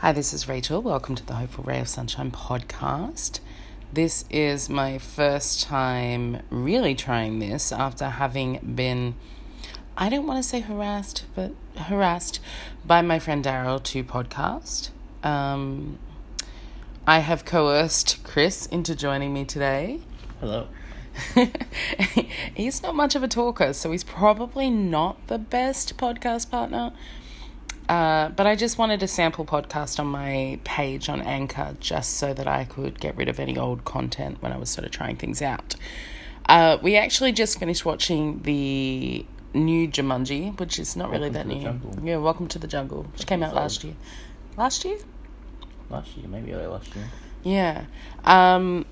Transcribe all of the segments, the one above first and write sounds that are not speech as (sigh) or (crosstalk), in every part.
Hi, this is Rachel. Welcome to the Hopeful Ray of Sunshine podcast. This is my first time really trying this after having been, I don't want to say harassed, but harassed by my friend Daryl to podcast. Um, I have coerced Chris into joining me today. Hello. (laughs) he's not much of a talker, so he's probably not the best podcast partner. Uh, but I just wanted a sample podcast on my page on Anchor just so that I could get rid of any old content when I was sort of trying things out. Uh, we actually just finished watching the new Jumanji, which is not really that new. Jungle. Yeah, Welcome to the Jungle, which came out last year. Last year? Last year, maybe early last year. Yeah. Um,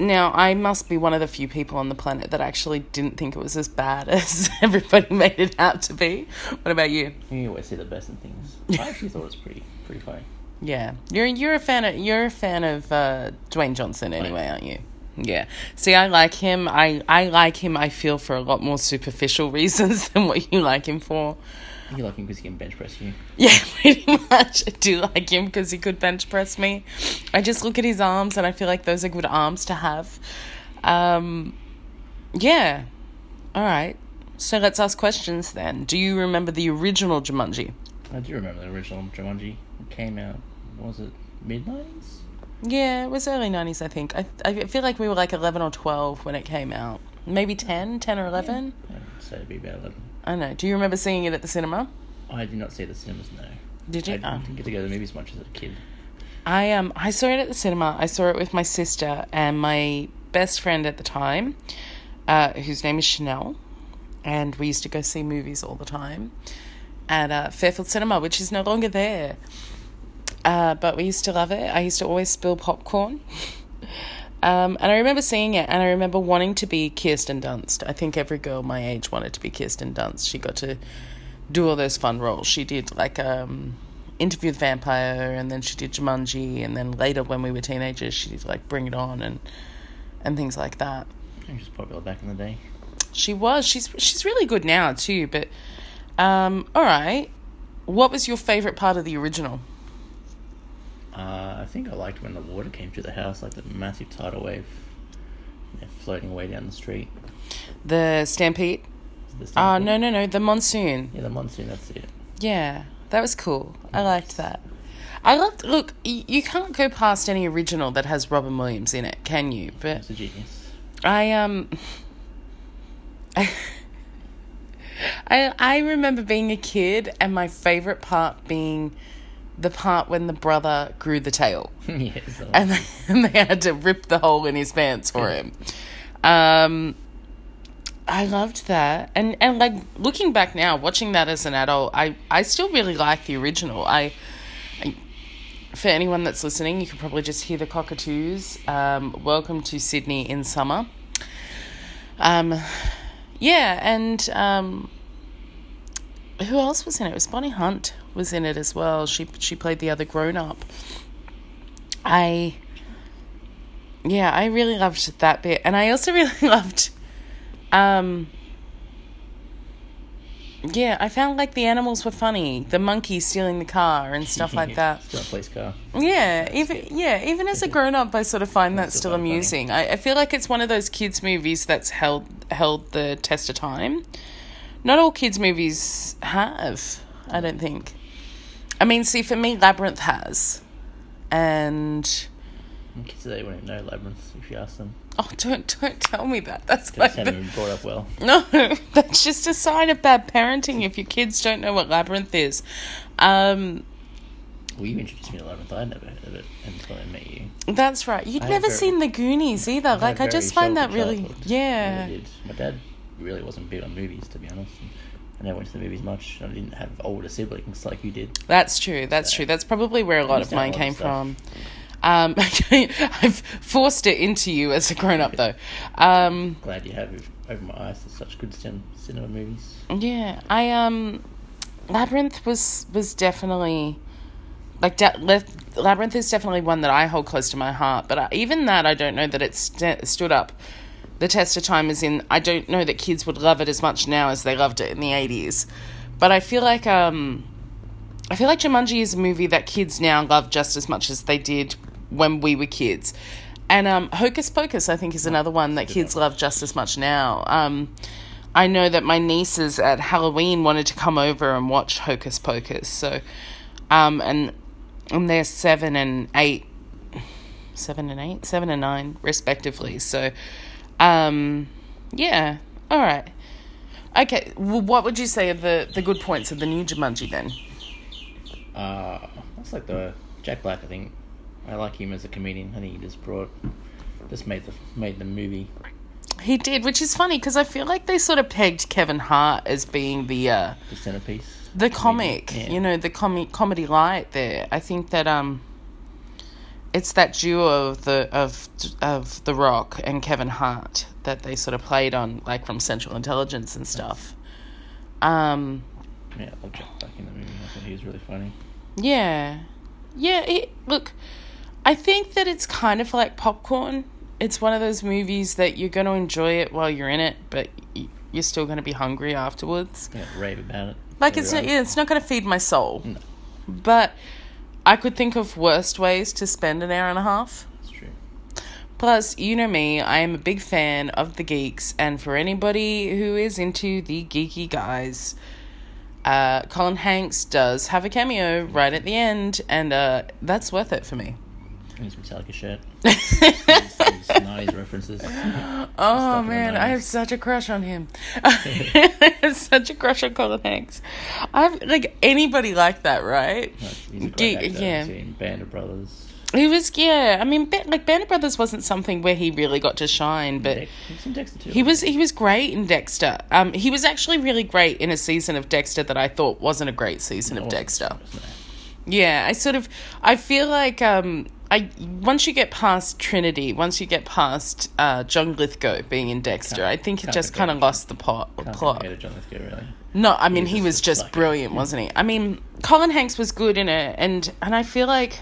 now, I must be one of the few people on the planet that actually didn't think it was as bad (laughs) as everybody made it out to be. What about you? You always see the best in things. (laughs) I actually thought it was pretty pretty funny. Yeah, you're you're a fan of you're a fan of uh, Dwayne Johnson anyway, aren't you? Yeah. See, I like him. I I like him. I feel for a lot more superficial (laughs) reasons than what you like him for. You like him because he can bench press you. Yeah, (laughs) pretty much. I do like him because he could bench press me. I just look at his arms and I feel like those are good arms to have. Um, yeah. All right. So let's ask questions then. Do you remember the original Jumanji? I do remember the original Jumanji. It came out, was it mid 90s? Yeah, it was early 90s, I think. I, I feel like we were like 11 or 12 when it came out. Maybe 10, 10 or 11? I'd say it'd be about 11. I know. Do you remember seeing it at the cinema? I did not see the cinemas, no. Did you? I didn't Oh. get to go to the movies much as a kid. I um I saw it at the cinema. I saw it with my sister and my best friend at the time, uh, whose name is Chanel, and we used to go see movies all the time at uh, Fairfield Cinema, which is no longer there. Uh, but we used to love it. I used to always spill popcorn. (laughs) Um, and I remember seeing it, and I remember wanting to be Kirsten Dunst. I think every girl my age wanted to be Kirsten Dunst. She got to do all those fun roles. She did like um, Interview the Vampire, and then she did Jumanji, and then later when we were teenagers, she did like Bring It On and and things like that. She was popular back in the day. She was. She's she's really good now too. But um, all right, what was your favorite part of the original? Uh, I think I liked when the water came through the house, like the massive tidal wave floating away down the street. The Stampede. The Oh stampede. no no no the monsoon. Yeah, the monsoon, that's it. Yeah, that was cool. I liked that. I loved. Look, y- you can't go past any original that has Robin Williams in it, can you? But It's a genius. I um. (laughs) I I remember being a kid and my favorite part being the part when the brother grew the tail (laughs) yes. that and they, (laughs) and they had to rip the hole in his pants for him. Um, I loved that, and and like looking back now, watching that as an adult, I I still really like the original. I, I for anyone that's listening, you can probably just hear the cockatoos. Um, welcome to Sydney in summer. Um, yeah, and um, who else was in it? It was Bonnie Hunt was in it as well. She she played the other grown up. I yeah, I really loved that bit, and I also (laughs) really loved, um, yeah, I found like the animals were funny, the monkey stealing the car and stuff like (laughs) that. Still police car. Yeah, even yeah, even as a grown up, I sort of find that Still still amusing. I, I feel like it's one of those kids movies that's held held the test of time. Not all kids movies have, I don't think. I mean, see, for me, Labyrinth has, and Kids today wouldn't know Labyrinth if you ask them. oh, don't don't tell me that. That's like haven't been brought up well. (laughs) no, that's just a sign of bad parenting if your kids don't know what Labyrinth is. Um, Well, you introduced me to labyrinth. I'd never heard of it until I met you. that's right. You'd I never very- seen the Goonies either. I Like I just find that really, childhood. yeah. I really. My dad really wasn't big on movies, to be honest. And I never went to the movies much. I didn't have older siblings like you did. That's true. That's So- true. That's probably where a lot of mine lot came stuff. from. Um, (laughs) I've forced it into you as a grown up, though. Um, Glad you have over my eyes to such good cinema movies. yeah, I um, Labyrinth was was definitely like da- Lef- Labyrinth is definitely one that I hold close to my heart. But I, even that, I don't know that it st- stood up the test of time. is in, I don't know that kids would love it as much now as they loved it in the eighties. But I feel like um, I feel like Jumanji is a movie that kids now love just as much as they did when we were kids. And um, Hocus Pocus, I think, is another one that kids love just as much now. Um, I know that my nieces at Halloween wanted to come over and watch Hocus Pocus. So, um, and and they're seven and eight, seven and eight, seven and nine, respectively. So, um, yeah, all right. Okay, well, what would you say are the, the good points of the new Jumanji then? Uh, that's like the Jack Black. I think I like him as a comedian. I think he just brought, just made the made the movie. He did, which is funny because I feel like they sort of pegged Kevin Hart as being the uh, The centerpiece. the comic, Yeah. you know, the comic comedy light. There, I think that um, it's that duo of the of of The Rock and Kevin Hart that they sort of played on, like from Central Intelligence and stuff. Um, Yeah, I love Jack Black in the movie. I thought he was really funny. Yeah. Yeah, it, look, I think that it's kind of like popcorn. It's one of those movies that you're going to enjoy it while you're in it, but you're still going to be hungry afterwards. Yeah, rave about it. Like it's not, yeah, it's not going to feed my soul. No. But I could think of worst ways to spend an hour and a half. That's true. Plus, you know me, I am a big fan of the geeks, and for anybody who is into the geeky guys, uh, Colin Hanks does have a cameo right at the end, and uh, that's worth it for me. His Metallica shirt. His, his 90s references. Oh Stuck in the man, I have such a crush on him. (laughs) (laughs) I have such a crush on Colin Hanks. I've like anybody like that, right? He's a great Ge- actor. yeah. Band of Brothers. He was, yeah. I mean, like Band of Brothers wasn't something where he really got to shine, but Dex- He's in Dexter too. he was he was great in Dexter. Um, he was actually really great in a season of Dexter that I thought wasn't a great season of Dexter. Yeah, I sort of I feel like um I once you get past Trinity, once you get past uh, John Lithgow being in Dexter, Can't- I think it just kind of lost the pot, Can't plot. John Lithgow, really. No, I mean was he just was just sucker. brilliant, wasn't he? I mean, Colin Hanks was good in it, and and I feel like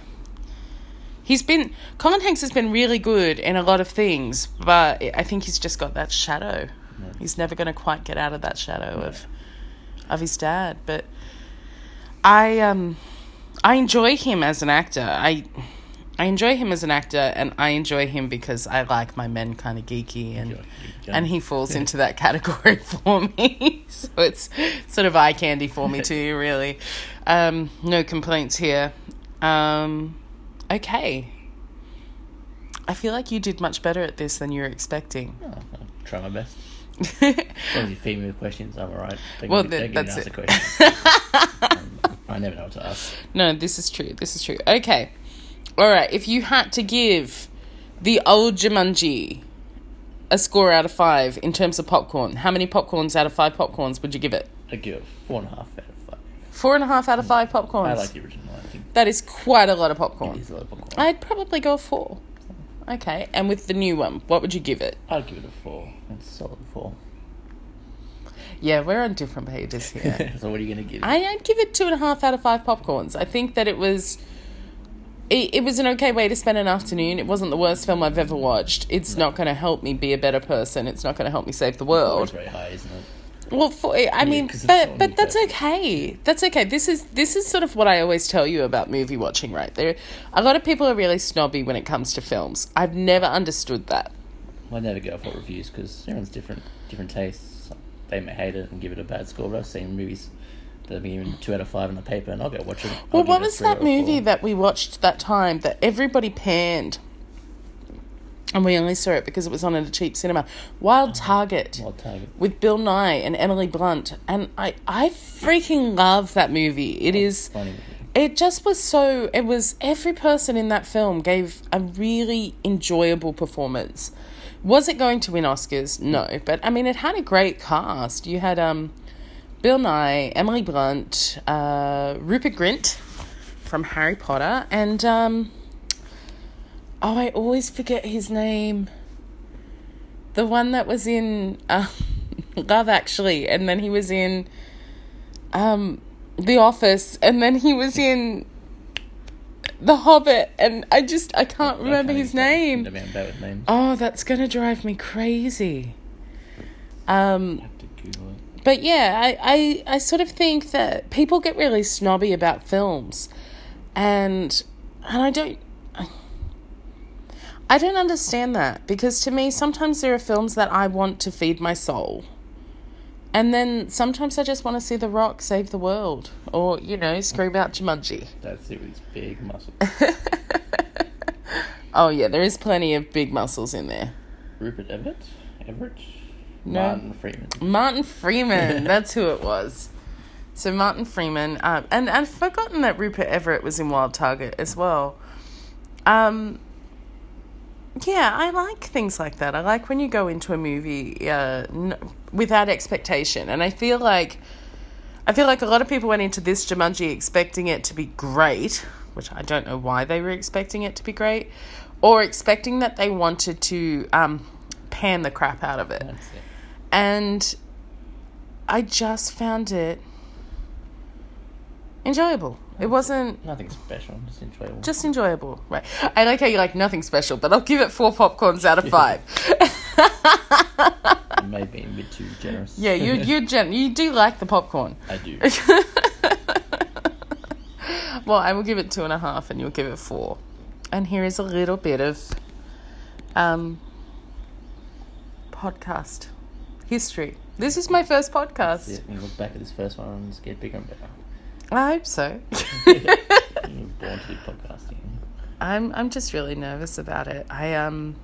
he's been Colin Hanks has been really good in a lot of things, but I think he's just got that shadow. Yeah. He's never going to quite get out of that shadow of of his dad. But I um I enjoy him as an actor. I I enjoy him as an actor, and I enjoy him because I like my men kind of geeky and and he falls into that category (laughs) for me. so it's sort of eye candy for me too, (laughs) really. Um, no complaints here. Um, okay. I feel like you did much better at this than you were expecting. Oh, I'll try my best. As long as you feed me with questions, I'm alright. Well, me- me that's it. a question. (laughs) Um, I never know what to ask. no, this is true. This is true. Okay. All right. If you had to give the old Jumanji a score out of five in terms of popcorn, how many popcorns out of five popcorns would you give it? I give four and a half out of five. Four and a half out of five popcorns. I like the original. I think That is quite a lot of popcorn. is a lot of popcorn. I'd probably go four. Okay, and with the new one, what would you give it? I'd give it a four. It's solid four. Yeah, we're on different pages here. (laughs) so what are you gonna give? it? I, I'd give it two and a half out of five popcorns. I think that it was. It, it was an okay way to spend an afternoon. It wasn't the worst film I've ever watched. It's not going to help me be a better person. It's not going to help me save the It's world. very high, isn't it? Well, for, I mean, it's but but that's that- okay. That's okay. This is this is sort of what I always tell you about movie watching. Right there, a lot of people are really snobby when it comes to films. I've never understood that. I never go for reviews because everyone's different, different tastes. They may hate it and give it a bad score, but I've seen movies have been given two out of five in the paper, and I'll go watch it. I'll Well, what it was that movie that we watched that time that everybody panned? And we only saw it because it was on at a cheap cinema. Wild Target Wild Target. with Bill Nighy and Emily Blunt. And I, I freaking love that movie. It is. Funny movie. It just was so. It was every person in that film gave a really enjoyable performance. Was it going to win Oscars? No, but I mean, it had a great cast. You had um, Bill Nighy, Emily Blunt, uh, Rupert Grint from Harry Potter, and um, oh, I always forget his name. The one that was in uh, (laughs) Love Actually, and then he was in um, The Office, and then he was in The Hobbit, and I just I can't remember his name. I'm bad with names. Oh, that's gonna drive me crazy. Um, I have to Google it. But yeah, I, I, I sort of think that people get really snobby about films, and and I don't. I don't understand that because to me, sometimes there are films that I want to feed my soul. And then sometimes I just want to see The Rock save the world or, you know, scream out Jumanji. That's it with his big muscle. (laughs) Oh, yeah, there is plenty of big muscles in there. Rupert Everett? Everett? No. Martin Freeman. Martin Freeman, (laughs) that's who it was. So Martin Freeman, um, and I've forgotten that Rupert Everett was in Wild Target as well. Um, yeah, I like things like that. I like when you go into a movie uh, n- without expectation, and I feel like I feel like a lot of people went into this Jumanji expecting it to be great, which I don't know why they were expecting it to be great, or expecting that they wanted to um, pan the crap out of it That's it. And I just found it enjoyable. It wasn't Nothing special, just enjoyable. just enjoyable, right? I like how you like nothing special, but I'll give it four popcorns out of (laughs) five. You may be a bit too generous. yeah, you (laughs) you gen- you do like the popcorn. I do. (laughs) Well, I will give it two and a half, and you'll give it four. And here is a little bit of um, podcast history. This is my first podcast. it. You look back at this first one and just get bigger and better. I hope so. (laughs) You're born to do podcasting. I'm I'm just really nervous about it. I um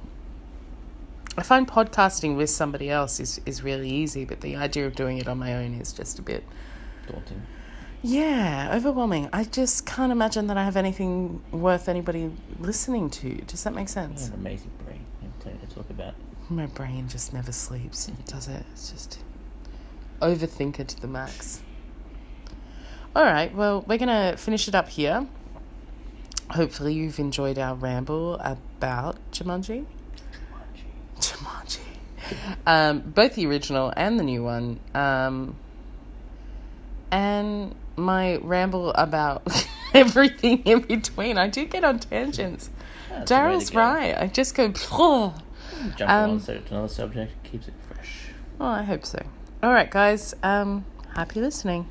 I find podcasting with somebody else is, is really easy, but the idea of doing it on my own is just a bit Daunting. yeah, overwhelming. I just can't imagine that I have anything worth anybody listening to. Does that make You sense? have an amazing brain. You have plenty to talk about. My brain just never sleeps, does it? It's just overthinker to the max. All right, well, we're going to finish it up here. Hopefully, you've enjoyed our ramble about Jumanji. Jumanji. Um, both the original and the new one. Um, and my ramble about (laughs) everything in between. I do get on tangents. Yeah, it's a way to Daryl's right. I just go, (laughs) oh, Jump Um, on to another subject keeps it fresh. Well, I hope so. All right, guys. Um, happy listening.